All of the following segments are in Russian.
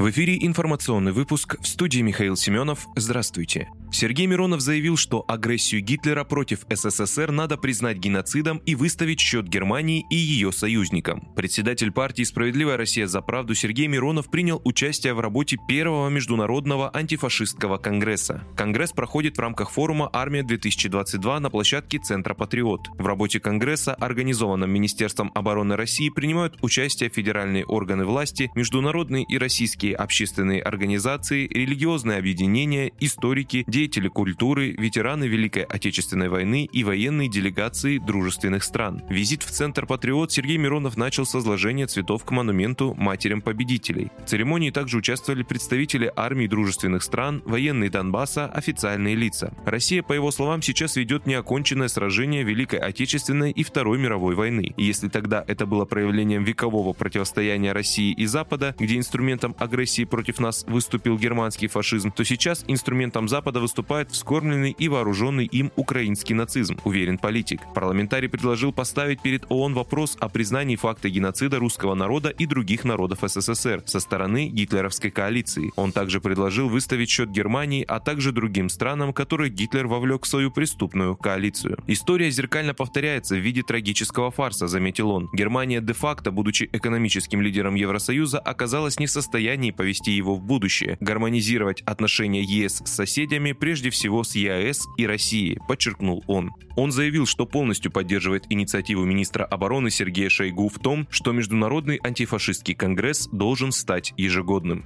В эфире информационный выпуск в студии Михаил Семенов. Здравствуйте. Сергей Миронов заявил, что агрессию Гитлера против СССР надо признать геноцидом и выставить счет Германии и ее союзникам. Председатель партии «Справедливая Россия за правду» Сергей Миронов принял участие в работе первого международного антифашистского конгресса. Конгресс проходит в рамках форума «Армия-2022» на площадке Центра «Патриот». В работе конгресса, организованном Министерством обороны России, принимают участие федеральные органы власти, международные и российские общественные организации, религиозные объединения, историки, деятели культуры, ветераны Великой Отечественной войны и военные делегации дружественных стран. Визит в Центр Патриот Сергей Миронов начал с возложения цветов к монументу матерям победителей. В церемонии также участвовали представители армий дружественных стран, военные Донбасса, официальные лица. Россия, по его словам, сейчас ведет неоконченное сражение Великой Отечественной и Второй мировой войны. И если тогда это было проявлением векового противостояния России и Запада, где инструментом агрессии против нас выступил германский фашизм, то сейчас инструментом Запада выступает вскормленный и вооруженный им украинский нацизм, уверен политик. Парламентарий предложил поставить перед ООН вопрос о признании факта геноцида русского народа и других народов СССР со стороны гитлеровской коалиции. Он также предложил выставить счет Германии, а также другим странам, которые Гитлер вовлек в свою преступную коалицию. История зеркально повторяется в виде трагического фарса, заметил он. Германия де-факто, будучи экономическим лидером Евросоюза, оказалась не в состоянии повести его в будущее, гармонизировать отношения ЕС с соседями, прежде всего с ЕАЭС и Россией, подчеркнул он. Он заявил, что полностью поддерживает инициативу министра обороны Сергея Шойгу в том, что Международный антифашистский конгресс должен стать ежегодным.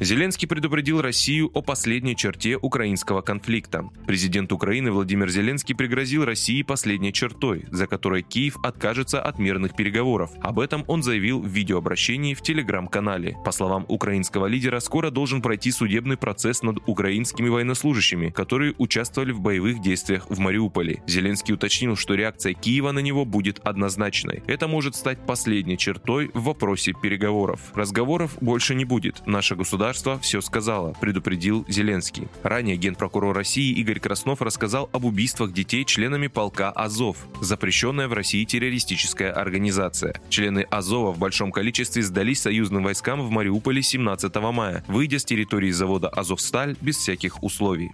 Зеленский предупредил Россию о последней черте украинского конфликта. Президент Украины Владимир Зеленский пригрозил России последней чертой, за которой Киев откажется от мирных переговоров. Об этом он заявил в видеообращении в телеграм-канале. По словам украинского лидера, скоро должен пройти судебный процесс над украинскими военнослужащими, которые участвовали в боевых действиях в Мариуполе. Зеленский уточнил, что реакция Киева на него будет однозначной. Это может стать последней чертой в вопросе переговоров. Разговоров больше не будет. Наше государство государство все сказала, предупредил Зеленский. Ранее генпрокурор России Игорь Краснов рассказал об убийствах детей членами полка Азов, запрещенная в России террористическая организация. Члены Азова в большом количестве сдались союзным войскам в Мариуполе 17 мая, выйдя с территории завода «Азовсталь» без всяких условий.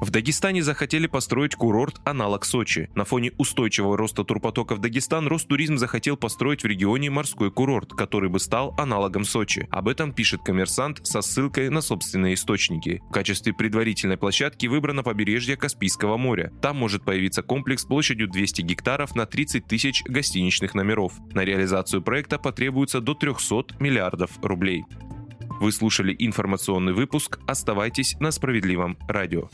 В Дагестане захотели построить курорт аналог Сочи. На фоне устойчивого роста турпотока в Дагестан Ростуризм захотел построить в регионе морской курорт, который бы стал аналогом Сочи. Об этом пишет коммерсант со ссылкой на собственные источники. В качестве предварительной площадки выбрано побережье Каспийского моря. Там может появиться комплекс площадью 200 гектаров на 30 тысяч гостиничных номеров. На реализацию проекта потребуется до 300 миллиардов рублей. Вы слушали информационный выпуск. Оставайтесь на справедливом радио.